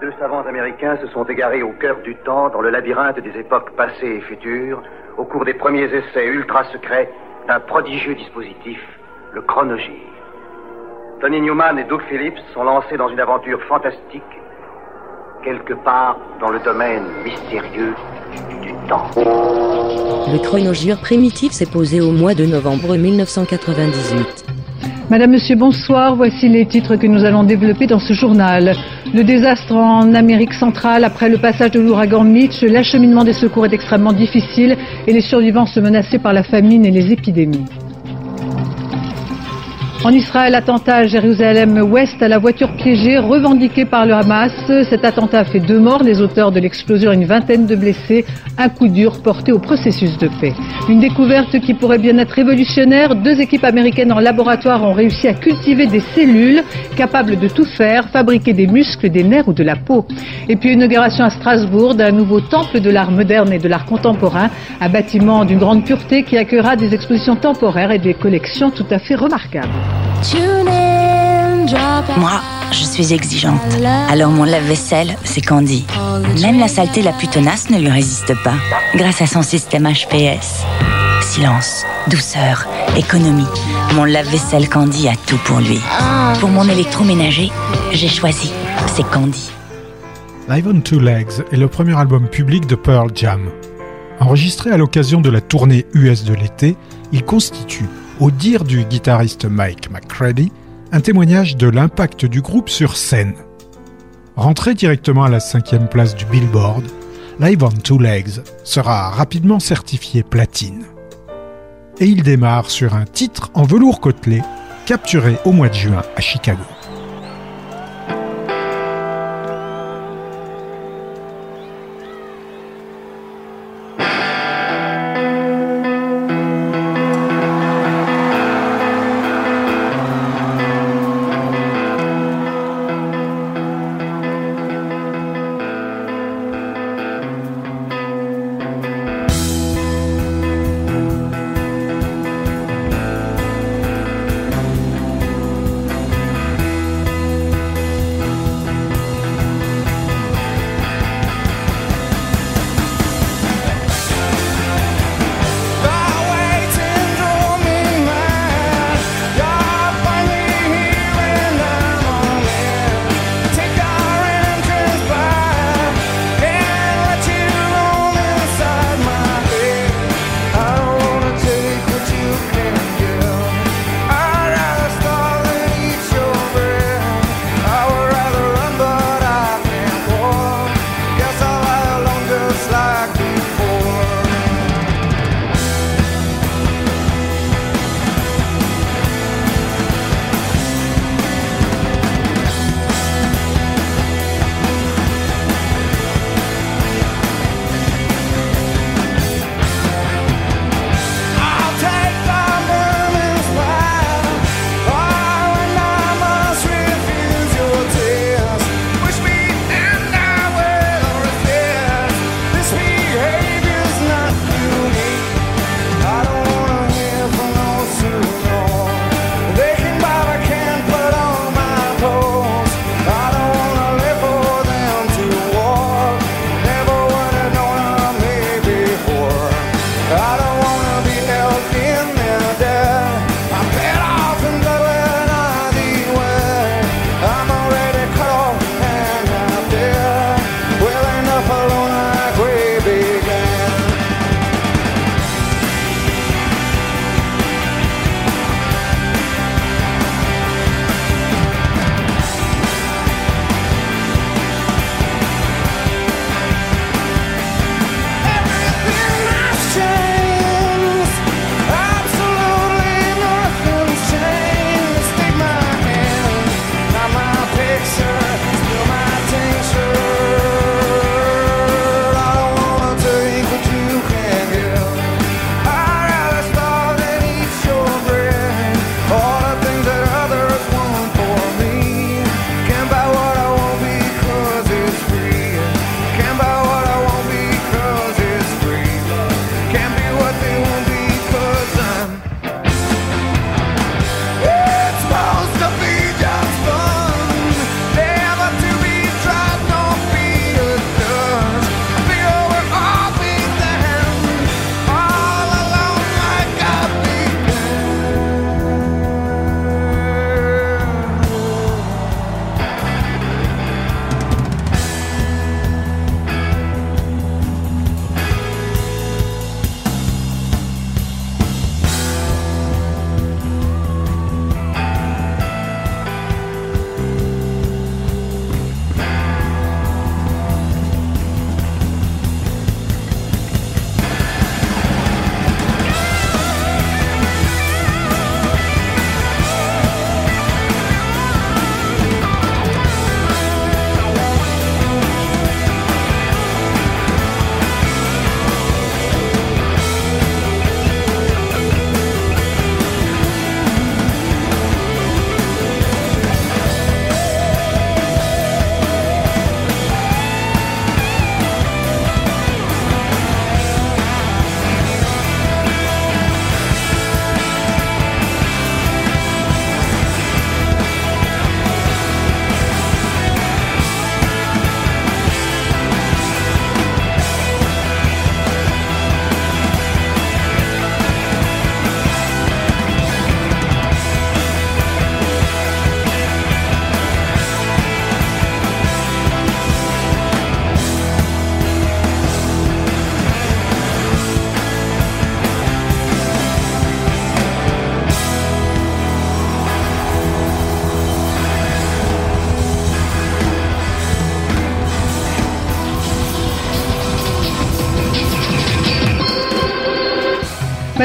Deux savants américains se sont égarés au cœur du temps, dans le labyrinthe des époques passées et futures, au cours des premiers essais ultra secrets d'un prodigieux dispositif, le chronogire. Tony Newman et Doug Phillips sont lancés dans une aventure fantastique, quelque part dans le domaine mystérieux du temps. Le chronogire primitif s'est posé au mois de novembre 1998. Madame, Monsieur, bonsoir. Voici les titres que nous allons développer dans ce journal. Le désastre en Amérique centrale après le passage de l'ouragan Mitch, l'acheminement des secours est extrêmement difficile et les survivants se menacés par la famine et les épidémies. En Israël, attentat à Jérusalem-Ouest à la voiture piégée revendiquée par le Hamas. Cet attentat fait deux morts, les auteurs de l'explosion une vingtaine de blessés. Un coup dur porté au processus de paix. Une découverte qui pourrait bien être révolutionnaire. Deux équipes américaines en laboratoire ont réussi à cultiver des cellules capables de tout faire, fabriquer des muscles, des nerfs ou de la peau. Et puis inauguration à Strasbourg d'un nouveau temple de l'art moderne et de l'art contemporain, un bâtiment d'une grande pureté qui accueillera des expositions temporaires et des collections tout à fait remarquables. Moi, je suis exigeante. Alors mon lave-vaisselle, c'est Candy. Même la saleté la plus tenace ne lui résiste pas. Grâce à son système HPS. Silence, douceur, économie. Mon lave-vaisselle Candy a tout pour lui. Pour mon électroménager, j'ai choisi. C'est Candy. Live on Two Legs est le premier album public de Pearl Jam. Enregistré à l'occasion de la tournée US de l'été, il constitue au dire du guitariste Mike McCready, un témoignage de l'impact du groupe sur scène. Rentré directement à la cinquième place du Billboard, Live on Two Legs sera rapidement certifié platine. Et il démarre sur un titre en velours côtelé capturé au mois de juin à Chicago.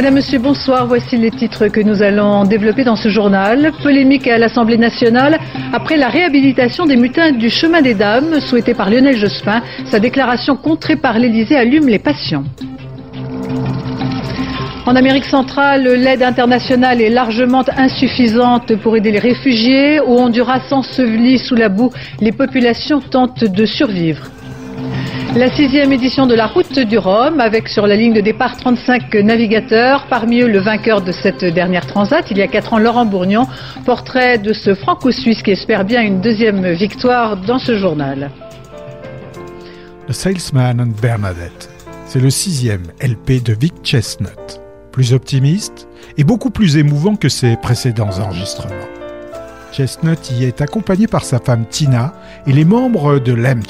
Madame, Monsieur, bonsoir. Voici les titres que nous allons développer dans ce journal. Polémique à l'Assemblée nationale après la réhabilitation des mutins du chemin des dames souhaitée par Lionel Jospin. Sa déclaration contrée par l'Élysée allume les passions. En Amérique centrale, l'aide internationale est largement insuffisante pour aider les réfugiés. Au Honduras ensevelis sous la boue, les populations tentent de survivre. La sixième édition de la route du Rhum, avec sur la ligne de départ 35 navigateurs, parmi eux le vainqueur de cette dernière transat, il y a quatre ans, Laurent Bourgnon, portrait de ce franco-suisse qui espère bien une deuxième victoire dans ce journal. The Salesman and Bernadette, c'est le sixième LP de Vic Chestnut, plus optimiste et beaucoup plus émouvant que ses précédents enregistrements. Chestnut y est accompagné par sa femme Tina et les membres de Lamb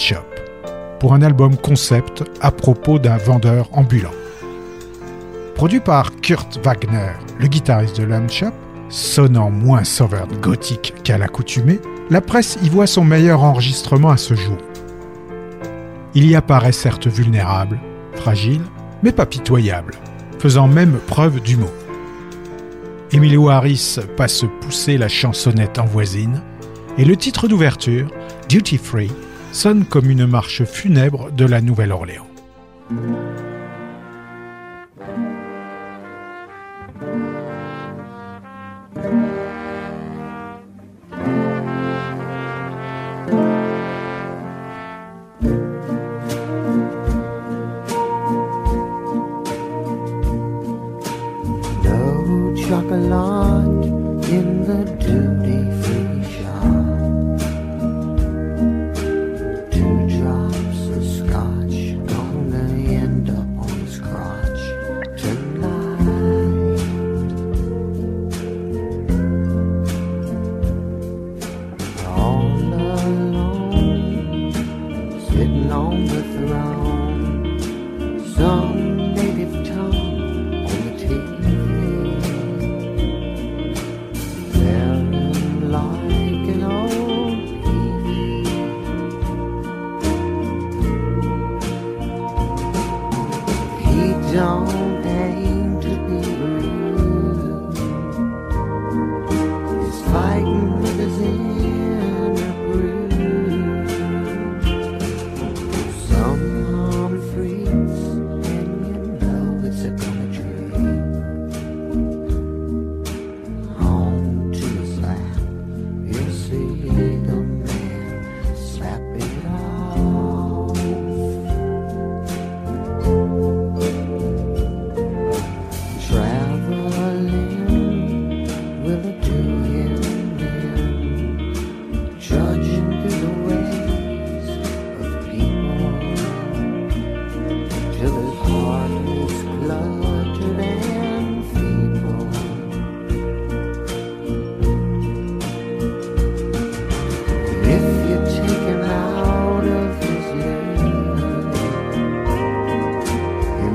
pour un album concept à propos d'un vendeur ambulant. Produit par Kurt Wagner, le guitariste de Shop, sonnant moins southern gothique qu'à l'accoutumée, la presse y voit son meilleur enregistrement à ce jour. Il y apparaît certes vulnérable, fragile, mais pas pitoyable, faisant même preuve d'humour. Emilio Harris passe pousser la chansonnette en voisine, et le titre d'ouverture, Duty Free, sonne comme une marche funèbre de la Nouvelle-Orléans.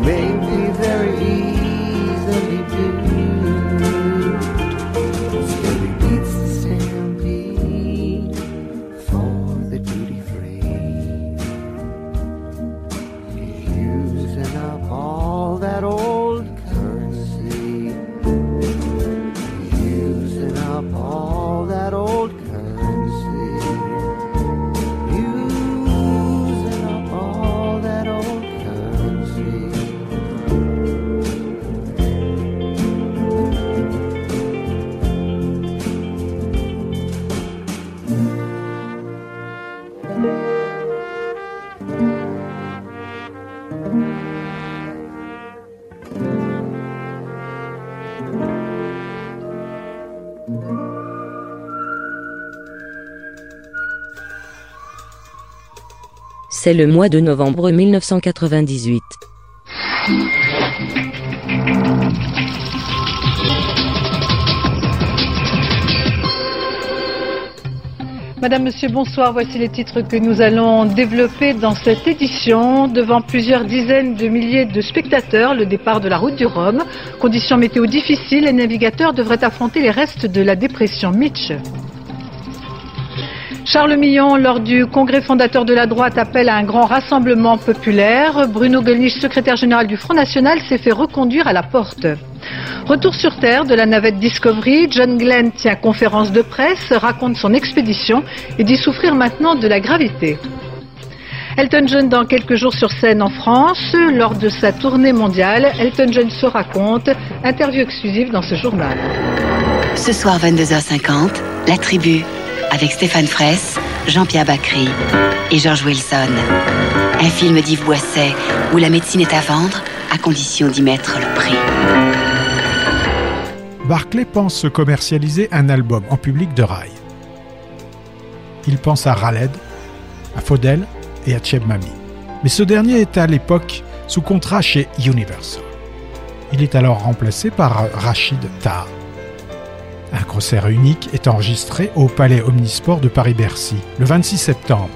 bem-vindo. C'est le mois de novembre 1998. Madame, Monsieur, bonsoir. Voici les titres que nous allons développer dans cette édition. Devant plusieurs dizaines de milliers de spectateurs, le départ de la route du Rhum. Conditions météo difficiles, les navigateurs devraient affronter les restes de la dépression Mitch. Charles Millon, lors du congrès fondateur de la droite, appelle à un grand rassemblement populaire. Bruno Gollnisch, secrétaire général du Front National, s'est fait reconduire à la porte. Retour sur Terre de la navette Discovery, John Glenn tient conférence de presse, raconte son expédition et dit souffrir maintenant de la gravité. Elton John dans quelques jours sur scène en France. Lors de sa tournée mondiale, Elton John se raconte. Interview exclusive dans ce journal. Ce soir 22h50, La Tribu, avec Stéphane Fraisse, Jean-Pierre Bacry et George Wilson. Un film d'Yves Boisset où la médecine est à vendre à condition d'y mettre le prix. Barclay pense commercialiser un album en public de rail. Il pense à Raled, à Faudel et à Cheb Mami. Mais ce dernier est à l'époque sous contrat chez Universal. Il est alors remplacé par Rachid Taha. Un concert unique est enregistré au Palais Omnisport de Paris-Bercy le 26 septembre.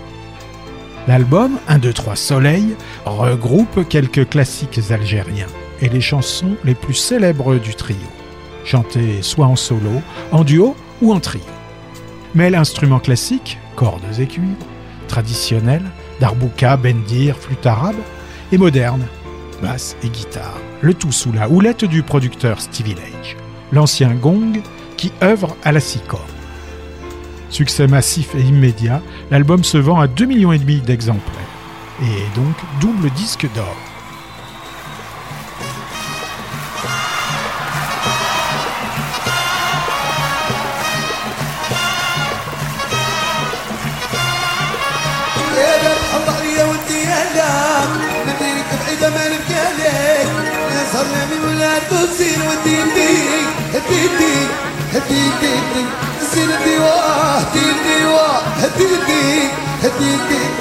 L'album 1, 2, 3 Soleil regroupe quelques classiques algériens et les chansons les plus célèbres du trio, chantées soit en solo, en duo ou en trio. Mais l'instrument classique, cordes et cuivres, traditionnel, darbouka, bendir, flûte arabe, et moderne, basse et guitare, le tout sous la houlette du producteur Stevie Lage, l'ancien gong qui œuvre à la sicor. Succès massif et immédiat, l'album se vend à 2,5 millions d'exemplaires et donc double disque d'or. هدي دي دي زين ديوا هدي ديوا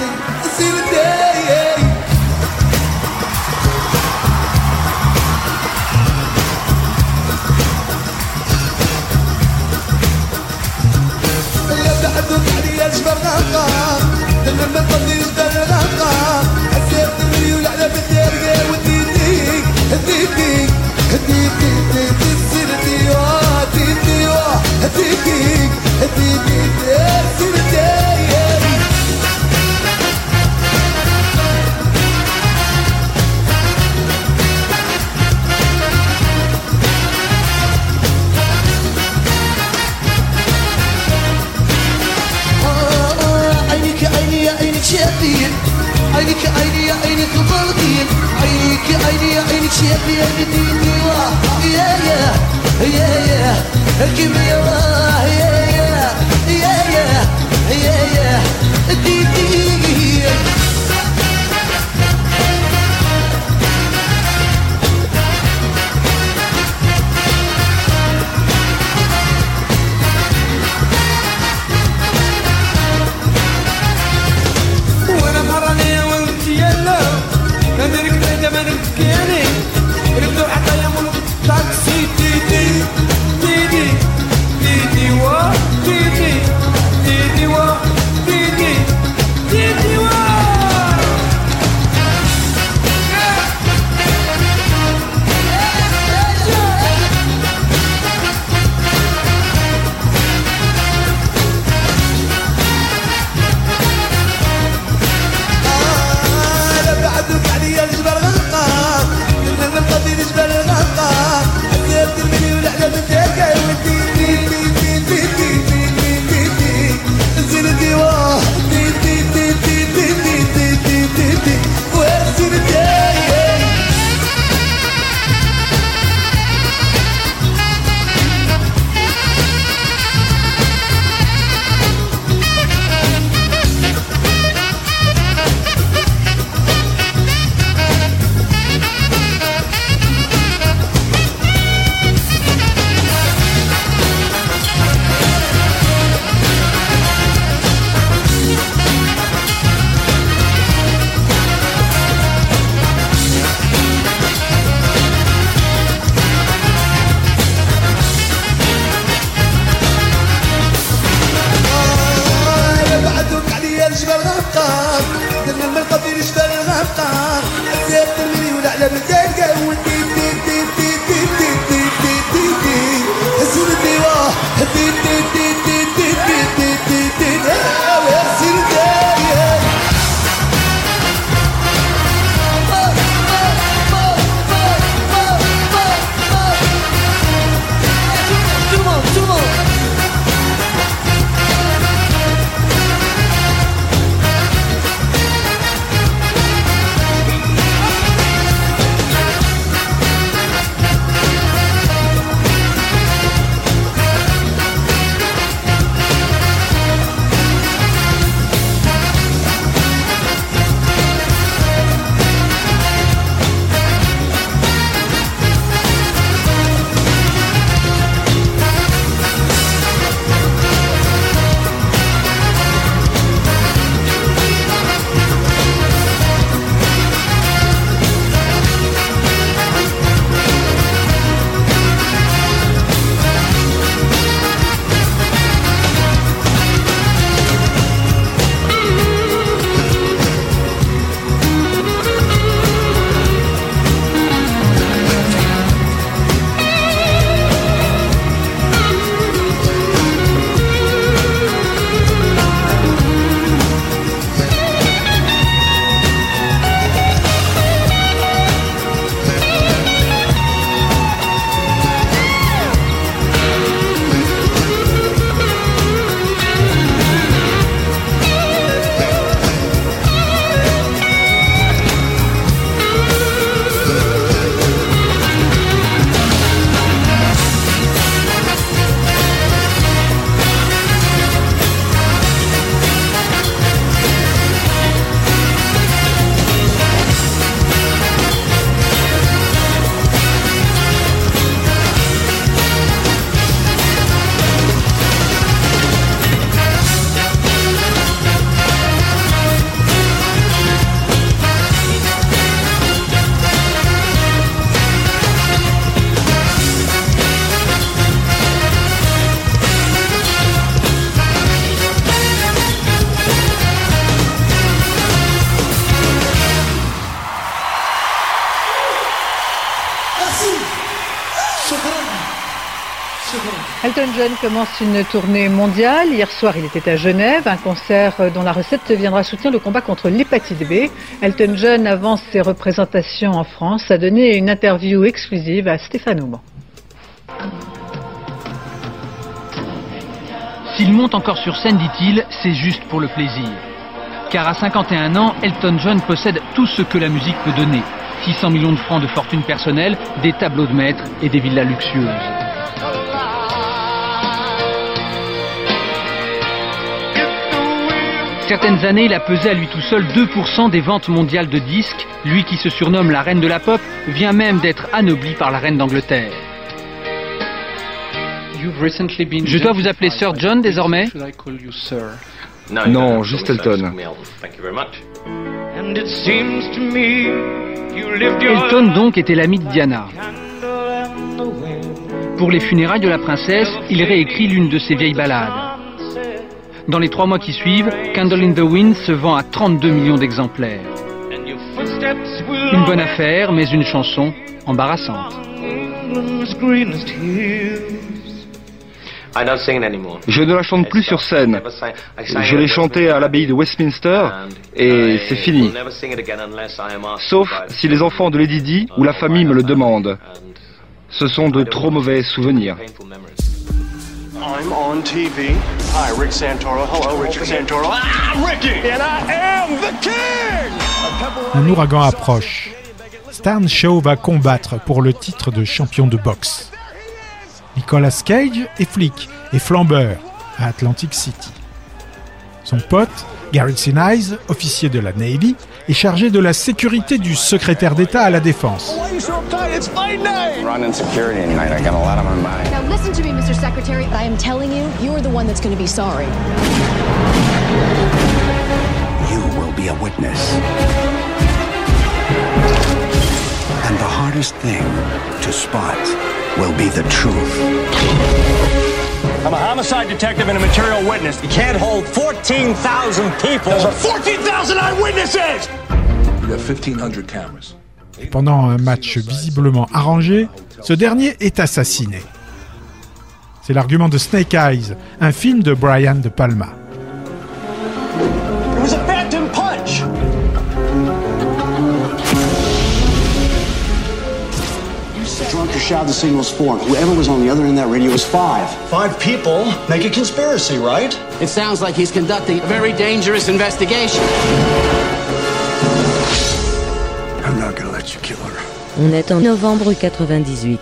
Elton John commence une tournée mondiale. Hier soir, il était à Genève, un concert dont la recette viendra soutenir le combat contre l'hépatite B. Elton John avance ses représentations en France, a donné une interview exclusive à Stéphane Auban. S'il monte encore sur scène, dit-il, c'est juste pour le plaisir. Car à 51 ans, Elton John possède tout ce que la musique peut donner. 600 millions de francs de fortune personnelle, des tableaux de maître et des villas luxueuses. Certaines années, il a pesé à lui tout seul 2% des ventes mondiales de disques. Lui qui se surnomme la reine de la pop vient même d'être anobli par la reine d'Angleterre. Je dois vous appeler Sir John désormais Non, juste Elton. Elton donc était l'ami de Diana. Pour les funérailles de la princesse, il réécrit l'une de ses vieilles ballades. Dans les trois mois qui suivent, Candle in the Wind se vend à 32 millions d'exemplaires. Une bonne affaire, mais une chanson embarrassante. Je ne la chante plus sur scène. Je l'ai chantée à l'abbaye de Westminster et c'est fini. Sauf si les enfants de Lady Di ou la famille me le demandent. Ce sont de trop mauvais souvenirs. I'm on TV. Hi, Rick Santoro. Hello, Richard Santoro. Ah, Ricky! And I am the king! Un ouragan approche. Stan Shaw va combattre pour le titre de champion de boxe. Nicolas Cage est flic et flambeur à Atlantic City. Son pote, Gary Sinise, officier de la Navy, est chargé de la sécurité du secrétaire d'État à la Défense. Running security tonight. I got a lot on my mind. Now listen to me, Mr. Secretary. I am telling you, you're the one that's going to be sorry. You will be a witness. And the hardest thing to spot will be the truth. I'm a homicide detective and a material witness. You can't hold 14,000 people. Those are 14,000 eyewitnesses! We got 1,500 cameras. Pendant un match visiblement arrangé, ce dernier est assassiné. C'est l'argument de Snake Eyes, un film de Brian De Palma. It was a phantom punch! The drunk who shouted the was four. Whoever was on the other end of that radio was five. Five people make a conspiracy, right? It sounds like he's conducting a very dangerous investigation. On est en novembre 98.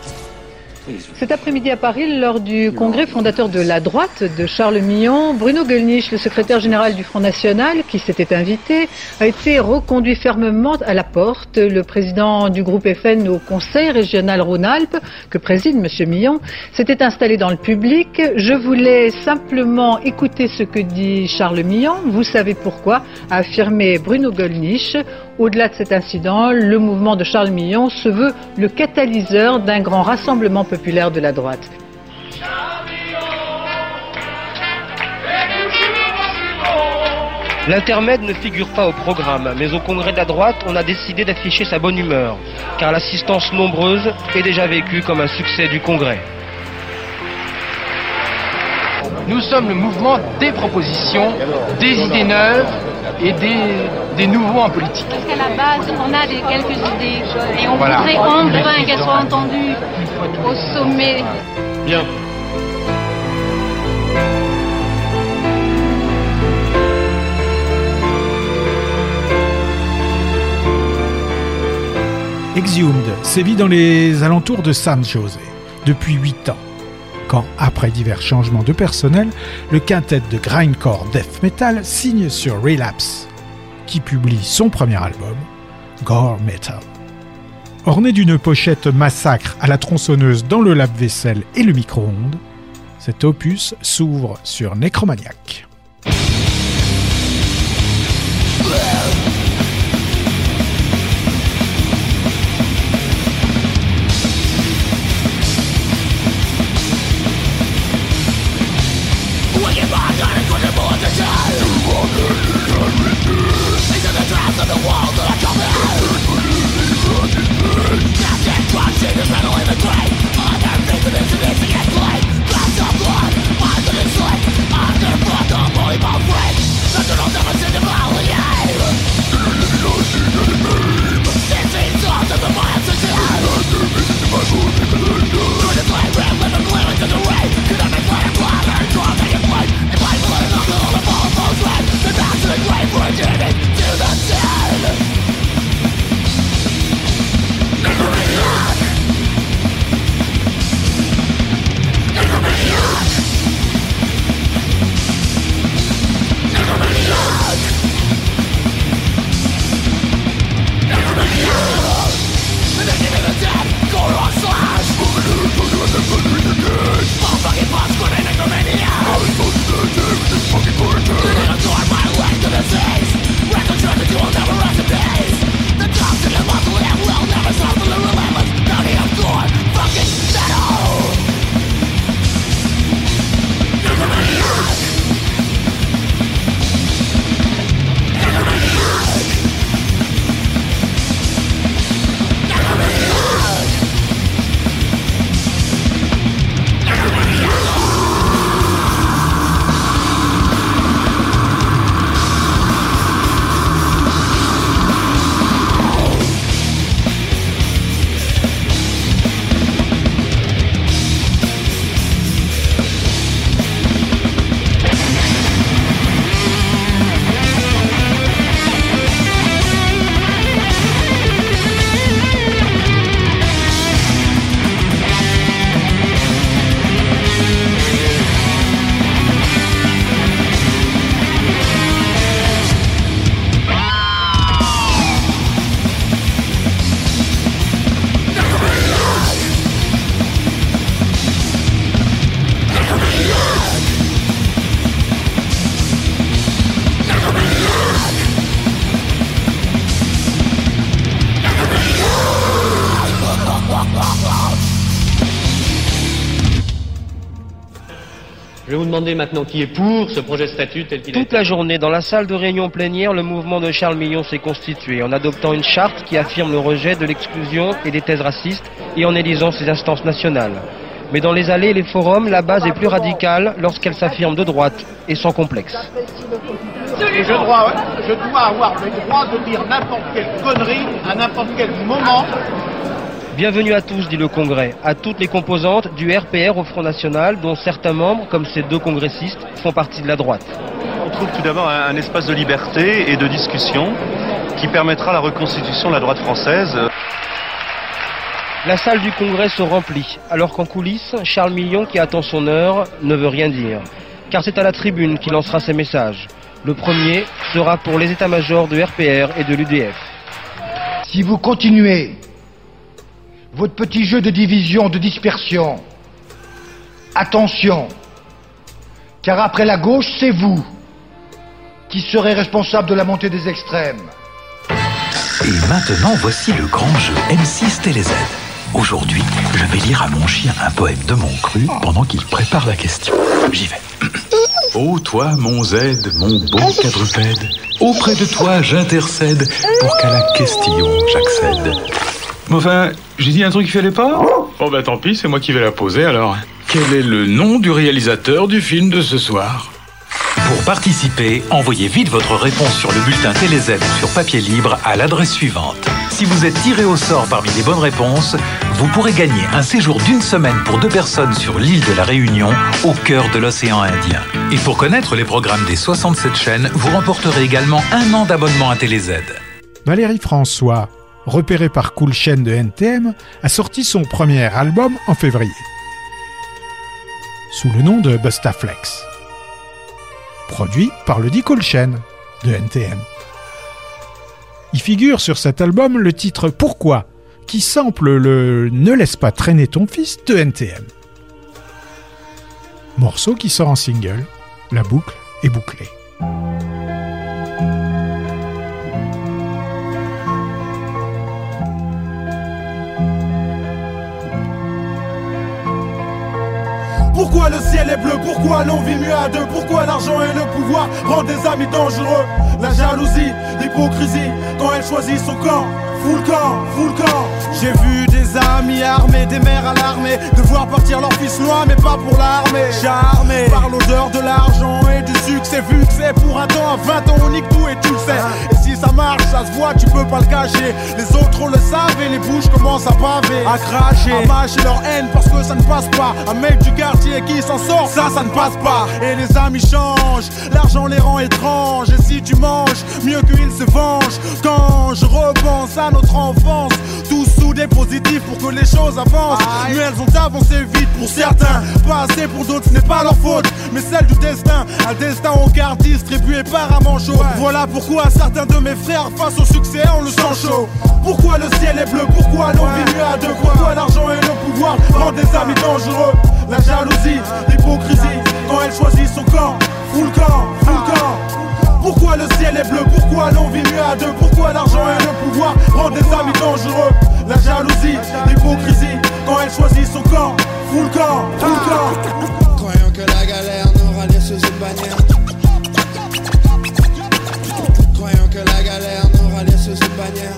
Cet après-midi à Paris, lors du congrès fondateur de la droite de Charles Millon, Bruno Gollnisch, le secrétaire général du Front National, qui s'était invité, a été reconduit fermement à la porte. Le président du groupe FN au Conseil régional Rhône-Alpes, que préside M. Millon, s'était installé dans le public. Je voulais simplement écouter ce que dit Charles Millon. Vous savez pourquoi, a affirmé Bruno Gollnisch. Au-delà de cet incident, le mouvement de Charles Millon se veut le catalyseur d'un grand rassemblement populaire de la droite. L'intermède ne figure pas au programme, mais au congrès de la droite, on a décidé d'afficher sa bonne humeur, car l'assistance nombreuse est déjà vécue comme un succès du congrès. Nous sommes le mouvement des propositions, des idées neuves et des, des nouveaux en politique. Parce qu'à la base, on a des, quelques idées et on Voilà. voudrait enfin qu'elles soient entendues au sommet. Bien. Exhumed sévit dans les alentours de San José depuis 8 ans, quand, après divers changements de personnel, le quintet de grindcore death metal signe sur Relapse, qui publie son premier album, Gore Metal. Orné d'une pochette massacre à la tronçonneuse dans le lave-vaisselle et le micro-ondes, cet opus s'ouvre sur Necromaniac. Maintenant qui est pour ce projet de statut tel qu'il est. Toute la journée, dans la salle de réunion plénière, le mouvement de Charles Millon s'est constitué en adoptant une charte qui affirme le rejet de l'exclusion et des thèses racistes et en élisant ses instances nationales. Mais dans les allées et les forums, la base est plus radicale lorsqu'elle s'affirme de droite et sans complexe. Et je dois, je dois avoir le droit de dire n'importe quelle connerie à n'importe quel moment. Bienvenue à tous, dit le Congrès, à toutes les composantes du RPR au Front National, dont certains membres, comme ces deux congressistes, font partie de la droite. On trouve tout d'abord un, un espace de liberté et de discussion qui permettra la reconstitution de la droite française. La salle du Congrès se remplit, alors qu'en coulisses, Charles Millon, qui attend son heure, ne veut rien dire. Car c'est à la tribune qu'il lancera ses messages. Le premier sera pour les états-majors de RPR et de l'UDF. Si vous continuez votre petit jeu de division, de dispersion, attention, car après la gauche, c'est vous qui serez responsable de la montée des extrêmes. Et maintenant, voici le grand jeu M6 TéléZ. Aujourd'hui, je vais lire à mon chien un poème de mon cru pendant qu'il prépare la question. J'y vais. Ô toi, mon Z, mon bon quadrupède, auprès de toi j'intercède pour qu'à la question j'accède. Enfin, j'ai dit un truc qui fallait pas Oh bah tant pis, c'est moi qui vais la poser alors. Quel est le nom du réalisateur du film de ce soir? Pour participer, envoyez vite votre réponse sur le bulletin TéléZ sur papier libre à l'adresse suivante. Si vous êtes tiré au sort parmi les bonnes réponses, vous pourrez gagner un séjour d'une semaine pour deux personnes sur l'île de la Réunion, au cœur de l'océan Indien. Et pour connaître les programmes des 67 chaînes, vous remporterez également un an d'abonnement à TéléZ. Valérie François, repérée par Cool Chain de NTM, a sorti son premier album en février. Sous le nom de Bustaflex. Produit par le dit Cool Chain de NTM. Il figure sur cet album le titre Pourquoi qui sample le Ne laisse pas traîner ton fils de NTM. Morceau qui sort en single, la boucle est bouclée. Pourquoi le ciel est bleu? Pourquoi l'on vit mieux à deux? Pourquoi l'argent et le pouvoir rendent des amis dangereux? La jalousie, l'hypocrisie, quand elle choisit son camp. Full camp, full camp. J'ai vu des amis armés, des mères à l'armée Devoir partir leur fils loin mais pas pour l'armée. Charmé par l'odeur de l'argent et du succès Vu que c'est pour un temps, à 20 ans on nique tout et tu tu peux pas le cacher. Les autres on le savent et les bouches commencent à baver À cracher, à mâcher leur haine parce que ça ne passe pas. Un mec du quartier qui s'en sort, ça ça ne passe pas. Et les amis changent, l'argent les rend étranges. Et si tu manges, mieux qu'ils se vengent. Quand je repense à notre enfance des positifs pour que les choses avancent. Mais elles ont avancé vite pour certains. Pas assez pour d'autres, ce n'est pas leur faute. Mais celle du destin Un destin au quart distribué par un manchot. Voilà pourquoi certains de mes frères face au succès on le sent chaud. Pourquoi le ciel est bleu, pourquoi l'on vit mieux à deux? Pourquoi l'argent et le pouvoir rendent des amis dangereux? La jalousie, l'hypocrisie Quand elle choisit son camp. Full camp, full camp. Pourquoi le ciel est bleu? Pourquoi l'on vit mieux à deux? Pourquoi l'argent et le pouvoir rendent des amis dangereux? La jalousie, l'hypocrisie Quand elle choisit son camp Full camp, full camp Croyant que la galère nous rallie sous une bannière. Croyant que la galère nous rallie sous une bannière.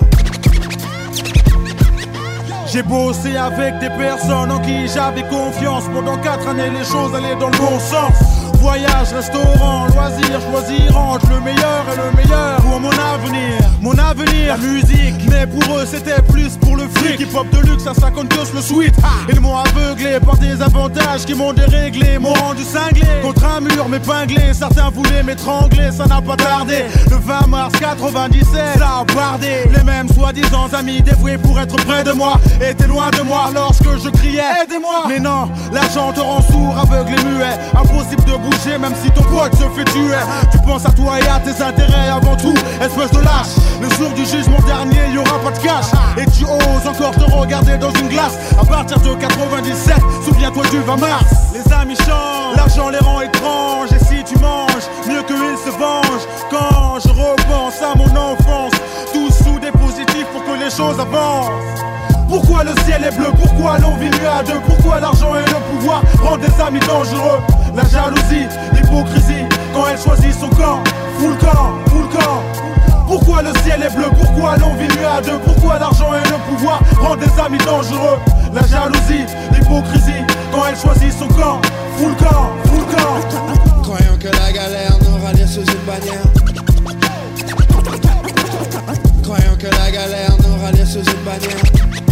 J'ai bossé avec des personnes en qui j'avais confiance. Pendant quatre années les choses allaient dans le bon sens Voyage, restaurant, loisirs, choisir entre le meilleur et le meilleur pour mon avenir. Mon avenir, la musique. Mais pour eux, c'était plus pour le fric. Hip hop de luxe à 50 gosses le sweet. Ils m'ont aveuglé par des avantages qui m'ont déréglé, m'ont rendu cinglé. Contre un mur m'épinglé, certains voulaient m'étrangler, ça n'a pas tardé. Le 20 mars 97, ça a bardé. Les mêmes soi-disant amis dévoués pour être près de moi étaient loin de moi lorsque je criais Aidez-moi Mais non, l'argent te rend sourd, aveugle et muet. Impossible de bouger même si ton pote se fait tuer. Tu penses à toi et à tes intérêts avant tout, espèce de lâche. Le jour du jugement dernier, y aura pas de cash. Et tu oses encore te regarder dans une glace. À partir de 97, souviens-toi du 20 mars. Les amis changent, l'argent les rend étranges. Et si tu manges, mieux qu'ils se vengent. Quand je repense à mon enfance, tout sous des positifs pour que les choses avancent. Pourquoi le ciel est bleu? Pourquoi l'on vit mieux à deux? Pourquoi l'argent et le pouvoir rendent des amis dangereux? La jalousie, l'hypocrisie, quand elle choisit son camp. Full camp, full camp. Pourquoi le ciel est bleu? Pourquoi l'on vit mieux à deux? Pourquoi l'argent et le pouvoir rendent des amis dangereux? La jalousie, l'hypocrisie, quand elle choisit son camp. Full camp, full camp. Croyant que la galère nous rallie sous une bannière. Croyant que la galère nous rallie sous une bannière.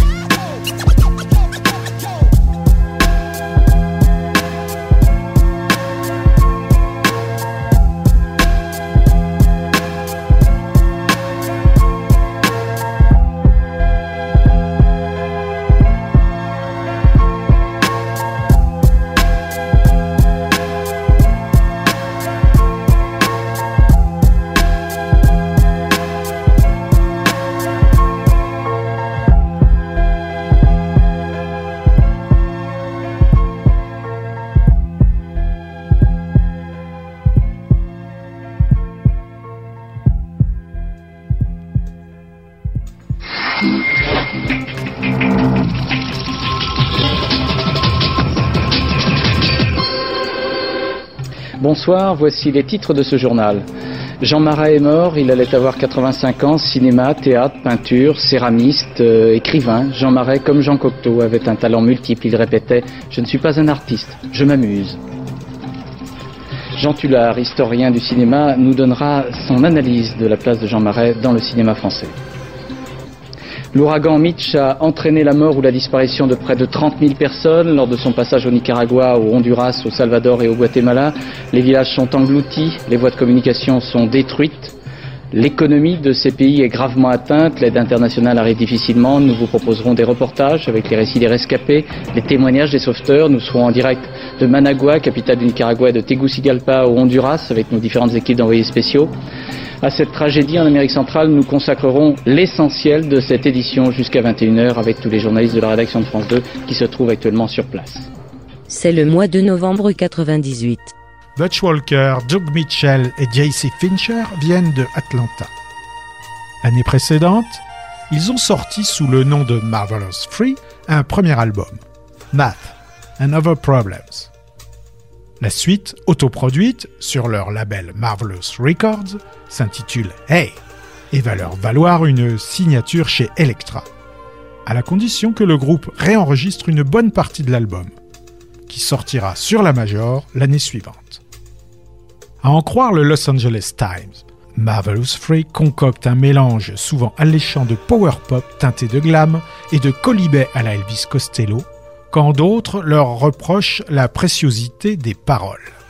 Bonsoir, voici les titres de ce journal. Jean Marat est mort, il allait avoir 85 ans, cinéma, théâtre, peinture, céramiste, euh, écrivain. Jean Marais, comme Jean Cocteau, avait un talent multiple, il répétait ⁇ Je ne suis pas un artiste, je m'amuse ⁇ Jean Tullard, historien du cinéma, nous donnera son analyse de la place de Jean Marais dans le cinéma français. L'ouragan Mitch a entraîné la mort ou la disparition de près de 30 000 personnes lors de son passage au Nicaragua, au Honduras, au Salvador et au Guatemala. Les villages sont engloutis, les voies de communication sont détruites. L'économie de ces pays est gravement atteinte, l'aide internationale arrive difficilement. Nous vous proposerons des reportages avec les récits des rescapés, les témoignages des sauveteurs. Nous serons en direct de Managua, capitale du Nicaragua, de Tegucigalpa au Honduras avec nos différentes équipes d'envoyés spéciaux. À cette tragédie en Amérique centrale, nous consacrerons l'essentiel de cette édition jusqu'à 21h avec tous les journalistes de la rédaction de France 2 qui se trouvent actuellement sur place. C'est le mois de novembre 98. Butch Walker, Doug Mitchell et JC Fincher viennent de Atlanta. L'année précédente, ils ont sorti sous le nom de Marvelous Free un premier album, Math and Other Problems. La suite, autoproduite sur leur label Marvelous Records, s'intitule Hey et va leur valoir une signature chez Elektra, à la condition que le groupe réenregistre une bonne partie de l'album, qui sortira sur la Major l'année suivante. À en croire le Los Angeles Times, Marvelous Free concocte un mélange souvent alléchant de power pop teinté de glam et de colibet à la Elvis Costello quand d'autres leur reprochent la préciosité des paroles.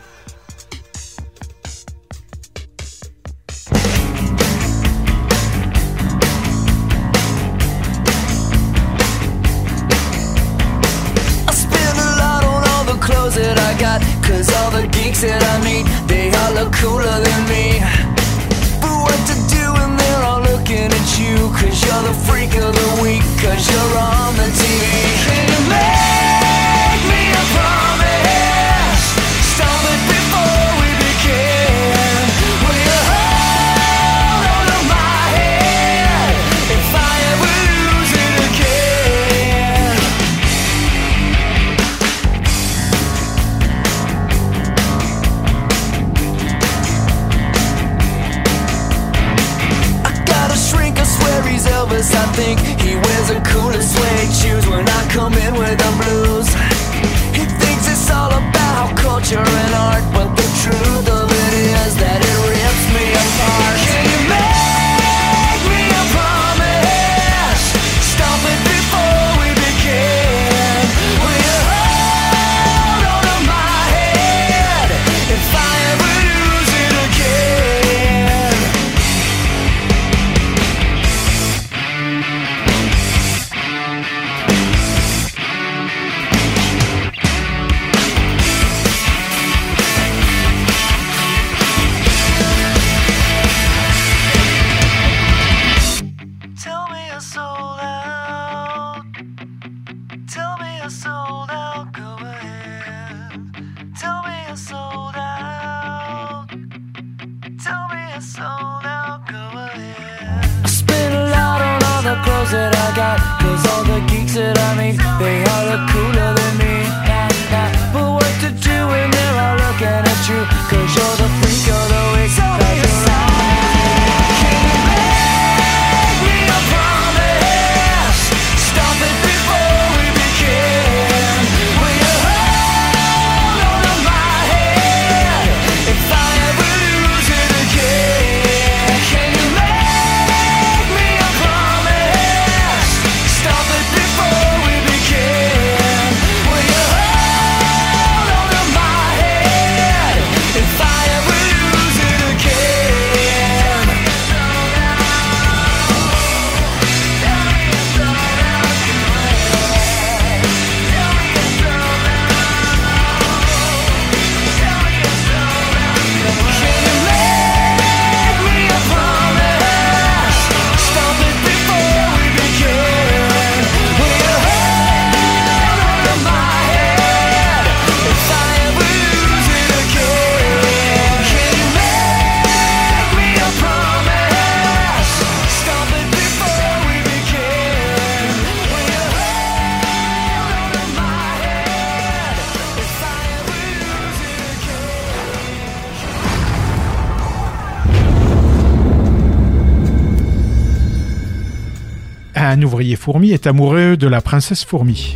Fourmi est amoureux de la princesse fourmi.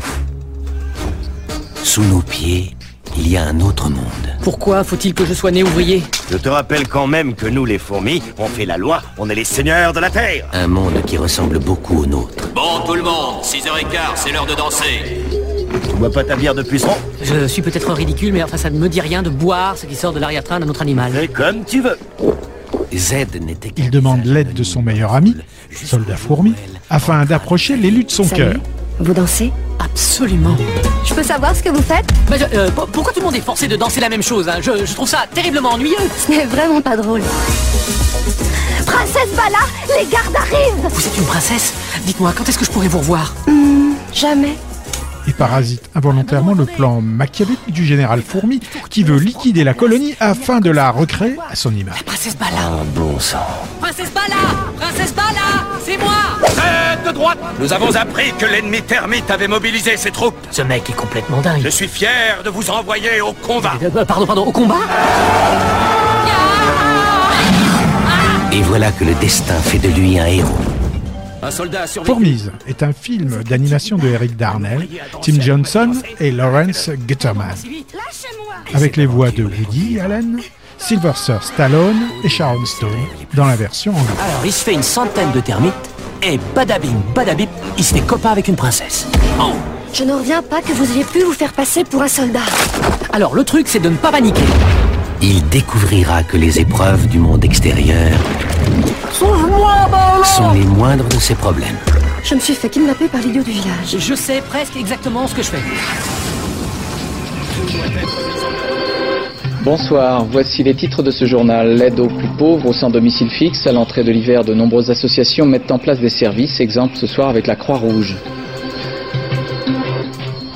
Sous nos pieds, il y a un autre monde. Pourquoi faut-il que je sois né ouvrier? Je te rappelle quand même que nous, les fourmis, on fait la loi, on est les seigneurs de la Terre. Un monde qui ressemble beaucoup au nôtre. Bon, tout le monde, 6h15, c'est l'heure de danser. Tu bois pas ta bière de puceron? Je suis peut-être ridicule, mais enfin ça ne me dit rien de boire ce qui sort de l'arrière-train d'un autre animal. C'est comme tu veux. Z n'était Il demande l'aide de son meilleur ami, soldat fourmi, afin d'approcher l'élu de son cœur. Vous dansez Absolument. Je peux savoir ce que vous faites? Bah, je- euh, pour- pourquoi tout le monde est forcé de danser la même chose hein? Je, je trouve ça terriblement ennuyeux. Ce n'est vraiment pas drôle. Princesse Bala, les gardes arrivent Vous êtes une princesse? Dites-moi, quand est-ce que je pourrais vous revoir? Hmm, Jamais. Et parasite involontairement le plan machiavélique du général Fourmi qui veut liquider la colonie afin de la recréer à son image. Princesse Bala bon sang. Princesse Bala Princesse Bala C'est moi Tête de droite Nous avons appris que l'ennemi termite avait mobilisé ses troupes. Ce mec est complètement dingue. Je suis fier de vous envoyer au combat. Euh, pardon, pardon, au combat Et voilà que le destin fait de lui un héros. Un soldat a survécu. Fourmise est un film d'animation de Eric Darnell, Tim Johnson et Lawrence Gutterman, avec les voix de Woody Allen, Sylvester Stallone et Sharon Stone dans la version anglaise. Alors, il se fait une centaine de termites, et badabing, badabip, il se fait copain avec une princesse. Oh Je ne reviens pas que vous ayez pu vous faire passer pour un soldat. Alors, le truc, c'est de ne pas paniquer. Il découvrira que les épreuves du monde extérieur sont les moindres de ses problèmes. Je me suis fait kidnapper par l'idiot du village. Je sais presque exactement ce que je fais. Bonsoir, voici les titres de ce journal. L'aide aux plus pauvres, au sans domicile fixe. À l'entrée de l'hiver, de nombreuses associations mettent en place des services. Exemple ce soir avec la Croix-Rouge.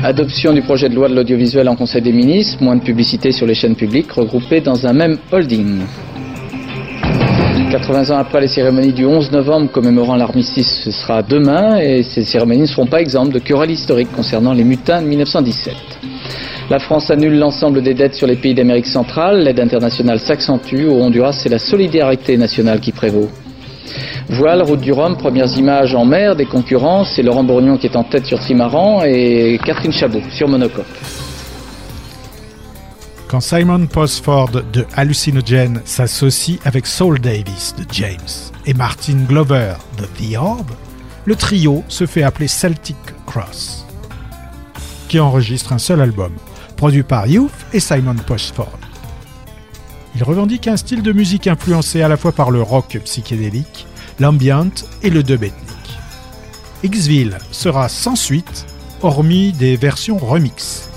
Adoption du projet de loi de l'audiovisuel en Conseil des ministres. Moins de publicité sur les chaînes publiques regroupées dans un même holding. 80 ans après les cérémonies du 11 novembre commémorant l'armistice, ce sera demain et ces cérémonies ne seront pas exemptes de querelles historiques concernant les mutins de 1917. La France annule l'ensemble des dettes sur les pays d'Amérique centrale, l'aide internationale s'accentue, au Honduras c'est la solidarité nationale qui prévaut. Voile, route du Rhum, premières images en mer, des concurrents, c'est Laurent Bourgnon qui est en tête sur Trimaran et Catherine Chabot sur Monocoque. Quand Simon Posford de Hallucinogen s'associe avec Saul Davis de James et Martin Glover de The Orb, le trio se fait appeler Celtic Cross, qui enregistre un seul album, produit par Youth et Simon Posford. Il revendique un style de musique influencé à la fois par le rock psychédélique, l'ambient et le dub ethnique. Xville sera sans suite, hormis des versions remix.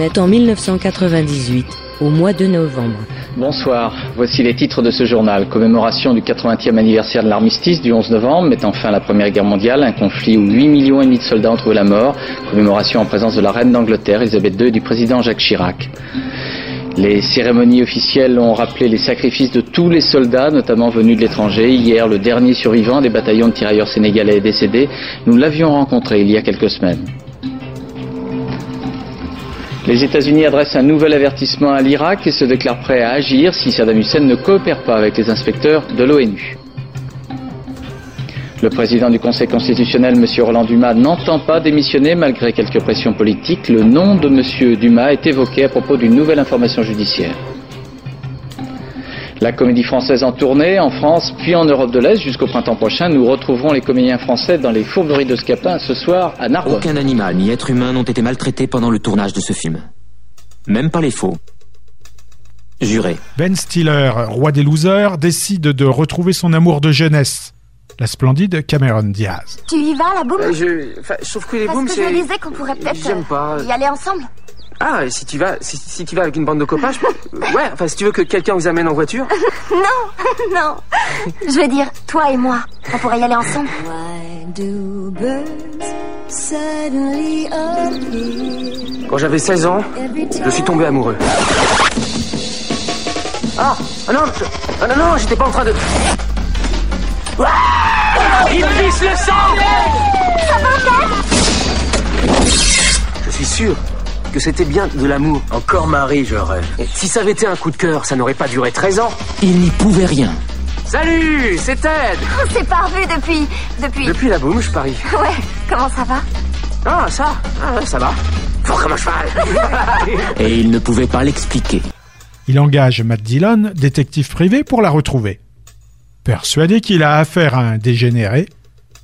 En 1998, au mois de novembre. Bonsoir, voici les titres de ce journal. Commémoration du 80e anniversaire de l'armistice du 11 novembre, mettant fin à la Première Guerre mondiale, un conflit où 8 millions et demi de soldats ont trouvé la mort. Commémoration en présence de la reine d'Angleterre, Elisabeth II, et du président Jacques Chirac. Les cérémonies officielles ont rappelé les sacrifices de tous les soldats, notamment venus de l'étranger. Hier, le dernier survivant des bataillons de tirailleurs sénégalais est décédé. Nous l'avions rencontré il y a quelques semaines. Les États-Unis adressent un nouvel avertissement à l'Irak et se déclarent prêts à agir si Saddam Hussein ne coopère pas avec les inspecteurs de l'ONU. Le président du Conseil constitutionnel, M. Roland Dumas, n'entend pas démissionner malgré quelques pressions politiques. Le nom de M. Dumas est évoqué à propos d'une nouvelle information judiciaire. La comédie française en tournée en France, puis en Europe de l'Est jusqu'au printemps prochain. Nous retrouverons les comédiens français dans les fourberies de Scapin ce soir à Narbonne. Aucun animal ni être humain n'ont été maltraités pendant le tournage de ce film. Même pas les faux. Juré. Ben Stiller, roi des losers, décide de retrouver son amour de jeunesse. La splendide Cameron Diaz. Tu y vas, la boum Euh, je, enfin, trouve que les Parce booms, que c'est. je me disais qu'on pourrait peut-être J'aime pas. euh, y aller ensemble. Ah, si tu vas, si, si tu vas avec une bande de copains, je- ouais. Enfin, si tu veux que quelqu'un vous amène en voiture. non, non. Je veux dire, toi et moi, on pourrait y aller ensemble. Quand j'avais 16 ans, je suis tombé amoureux. Ah, ah non, je- ah non, non, j'étais pas en train de. Ah Il me glisse le sang Je suis sûr que c'était bien de l'amour. Encore Marie, je rêve. Et si ça avait été un coup de cœur, ça n'aurait pas duré 13 ans. Il n'y pouvait rien. Salut, c'est Ted On s'est pas revus depuis... depuis... Depuis la boum, je parie. Ouais, comment ça va? Ah, ça, ah, ça va. Fort comme un cheval. Et il ne pouvait pas l'expliquer. Il engage Matt Dillon, détective privé, pour la retrouver. Persuadé qu'il a affaire à un dégénéré,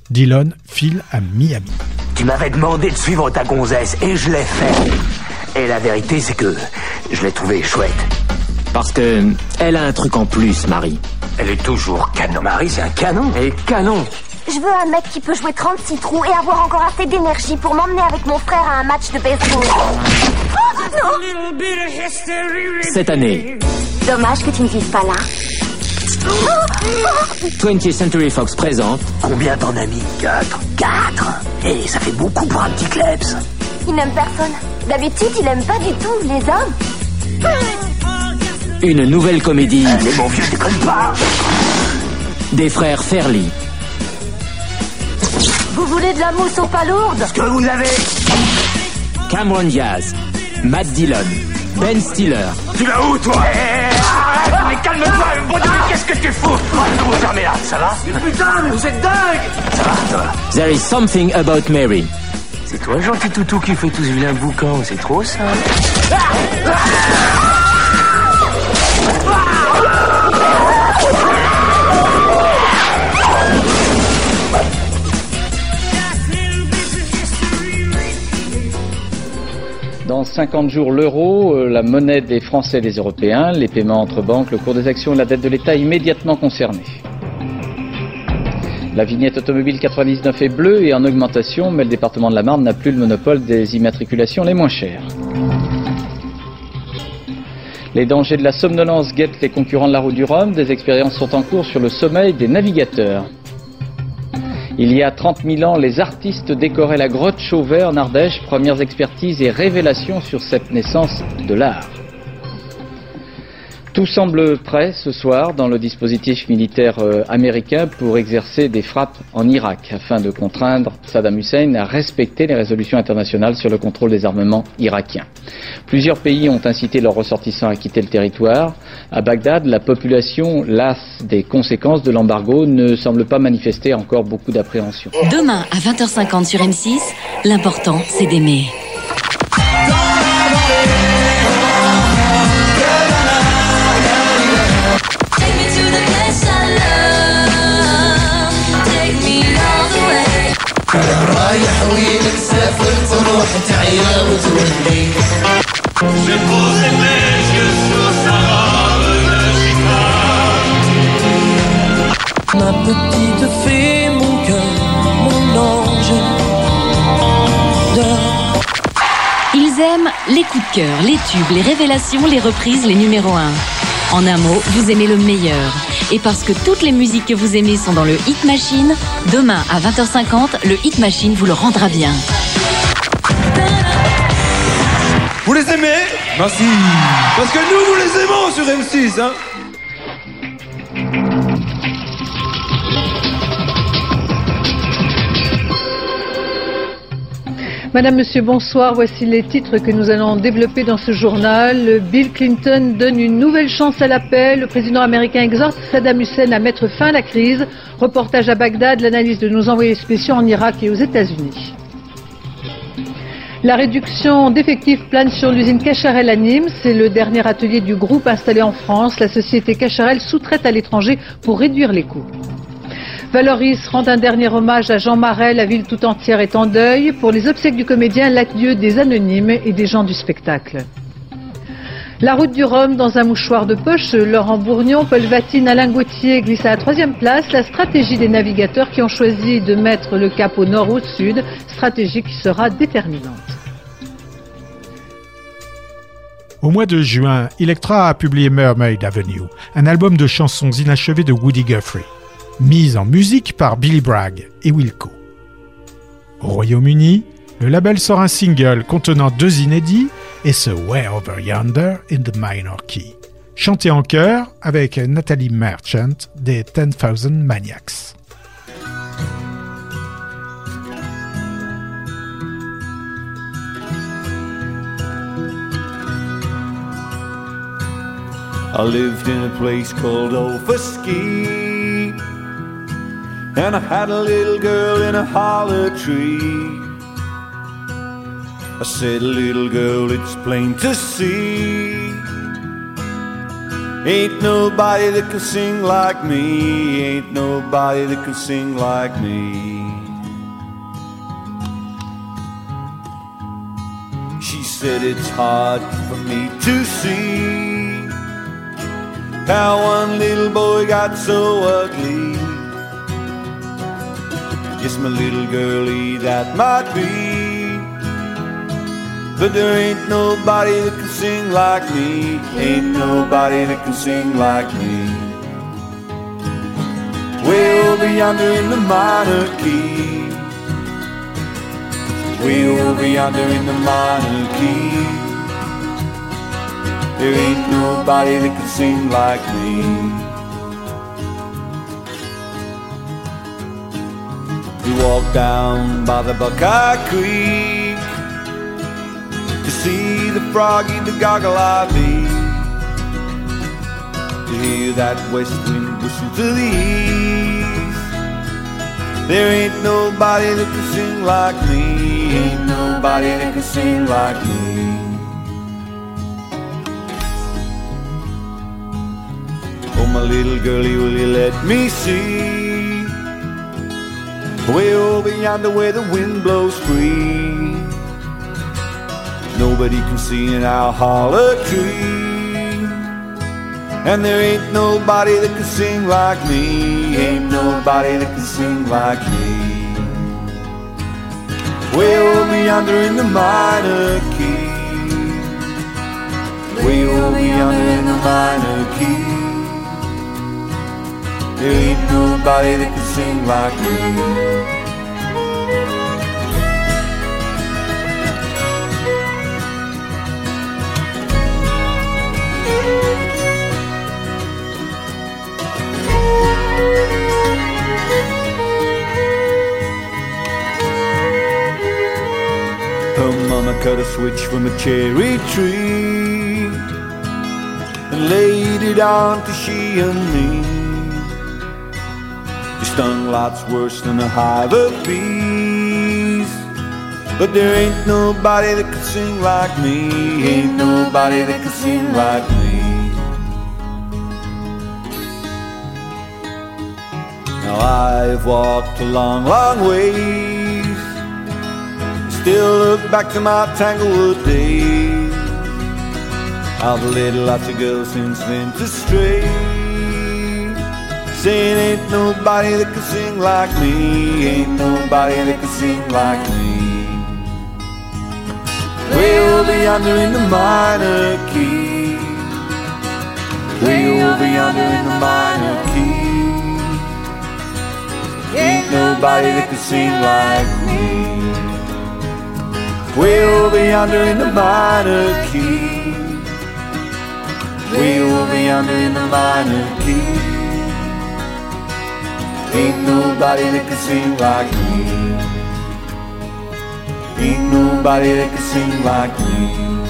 Dillon file à Miami. Tu m'avais demandé de suivre ta gonzesse et je l'ai fait. Et la vérité, c'est que je l'ai trouvée chouette. Parce que elle a un truc en plus, Marie. Elle est toujours canon. Marie, c'est un canon. Et canon. Je veux un mec qui peut jouer 36 trous et avoir encore assez d'énergie pour m'emmener avec mon frère à un match de baseball. Oh, non Cette année, Dommage que tu ne vives pas là. 20th Century Fox présente Combien t'en as mis Quatre? Quatre? Et ça fait beaucoup pour un petit klebs. Il n'aime personne. D'habitude, il aime pas du tout les hommes. une nouvelle comédie Mais mon vieux, déconne pas. des frères Fairley. Vous voulez de la mousse aux palourdes? Ce que vous avez. Cameron Diaz, Matt Dillon, Ben Stiller, Tu vas où, toi? Eh, mais calme-toi, bon Dieu, qu'est-ce que tu fous Vous fermez là, ça va Putain, mais vous êtes dingue Ça va, ça va. There is something about Mary. C'est toi, gentil toutou, qui fait tout ce vilain boucan. C'est trop ça. Dans 50 jours, l'euro, euh, la monnaie des Français et des Européens, les paiements entre banques, le cours des actions et la dette de l'État immédiatement concernés. La vignette automobile 99 est bleue et en augmentation, mais le département de la Marne n'a plus le monopole des immatriculations les moins chères. Les dangers de la somnolence guettent les concurrents de la route du Rhum. Des expériences sont en cours sur le sommeil des navigateurs. Il y a 30 000 ans, les artistes décoraient la grotte Chauvet en Ardèche. Premières expertises et révélations sur cette naissance de l'art. Tout semble prêt ce soir dans le dispositif militaire euh, américain pour exercer des frappes en Irak afin de contraindre Saddam Hussein à respecter les résolutions internationales sur le contrôle des armements irakiens. Plusieurs pays ont incité leurs ressortissants à quitter le territoire. À Bagdad, la population, lasse des conséquences de l'embargo, ne semble pas manifester encore beaucoup d'appréhension. Demain à 20h50 sur M6, l'important c'est d'aimer. رايح وين مسافر تروح تعيا وتولي Je pose mes yeux sur Sarah, le Ma petite fée, mon cœur, mon ange dors. Ils aiment les coups de cœur, les tubes, les révélations, les reprises, les numéros 1. en un mot, vous aimez le meilleur. Et parce que toutes les musiques que vous aimez sont dans le Hit Machine, demain à 20h50, le Hit Machine vous le rendra bien. Vous les aimez? Merci. Parce que nous, nous les aimons sur M6, hein Madame, Monsieur, bonsoir. Voici les titres que nous allons développer dans ce journal. Bill Clinton donne une nouvelle chance à la paix. Le président américain exhorte Saddam Hussein à mettre fin à la crise. Reportage à Bagdad, l'analyse de nos envoyés spéciaux en Irak et aux États-Unis. La réduction d'effectifs plane sur l'usine Cacharel à Nîmes. C'est le dernier atelier du groupe installé en France. La société Cacharel sous-traite à l'étranger pour réduire les coûts. Valoris rend un dernier hommage à Jean Marais. La ville tout entière est en deuil. Pour les obsèques du comédien, l'adieu des anonymes et des gens du spectacle. La route du Rhum dans un mouchoir de poche, Laurent Bourgnon, Paul Vatine, Alain Gauthier glissent à la troisième place. La stratégie des navigateurs qui ont choisi de mettre le cap au nord ou au sud, stratégie qui sera déterminante. Au mois de juin, Electra a publié Mermaid Avenue, un album de chansons inachevées de Woody Guthrie, mise en musique par Billy Bragg et Wilco. Au Royaume-Uni, le label sort un single contenant deux inédits et ce Way Over Yonder in the Minor Key, chanté en chœur avec Nathalie Merchant des 10,000 Maniacs. I lived in a place called and I had a little girl in a holler tree. I said, little girl, it's plain to see. Ain't nobody that can sing like me, ain't nobody that can sing like me. She said, it's hard for me to see how one little boy got so ugly. Yes, my little girlie, that might be. But there ain't nobody that can sing like me. Ain't nobody that can sing like me. Way over yonder in the minor key. Way over yonder in the minor key. There ain't nobody that can sing like me. We walk down by the Buckeye Creek to see the froggy, the goggle eye bee, to hear that west wind whistle to the east. There ain't nobody that can sing like me, ain't nobody that can sing like me. Oh, my little girlie, will you let me see? Way over yonder where the wind blows free. Nobody can see in our holler tree. And there ain't nobody that can sing like me. Ain't nobody that can sing like me. Way over yonder in the minor key. Way over yonder in the minor key. There ain't nobody that can sing like me. Her mama cut a switch from a cherry tree and laid it on to she and me. Stung lots worse than a hive of bees. But there ain't nobody that can sing like me. Ain't nobody that can sing like me. Now I've walked a long, long ways. Still look back to my Tanglewood days. I've led lots of girls since then to stray. Saying ain't nobody that can sing like me. Ain't nobody that can sing like me. Way yonder in the minor key. Way over yonder in the minor key. Ain't nobody that can sing like me. Way over yonder in the minor key. Way over yonder in the minor key. Ain't nobody that can sing like me. Ain't nobody that can sing like me.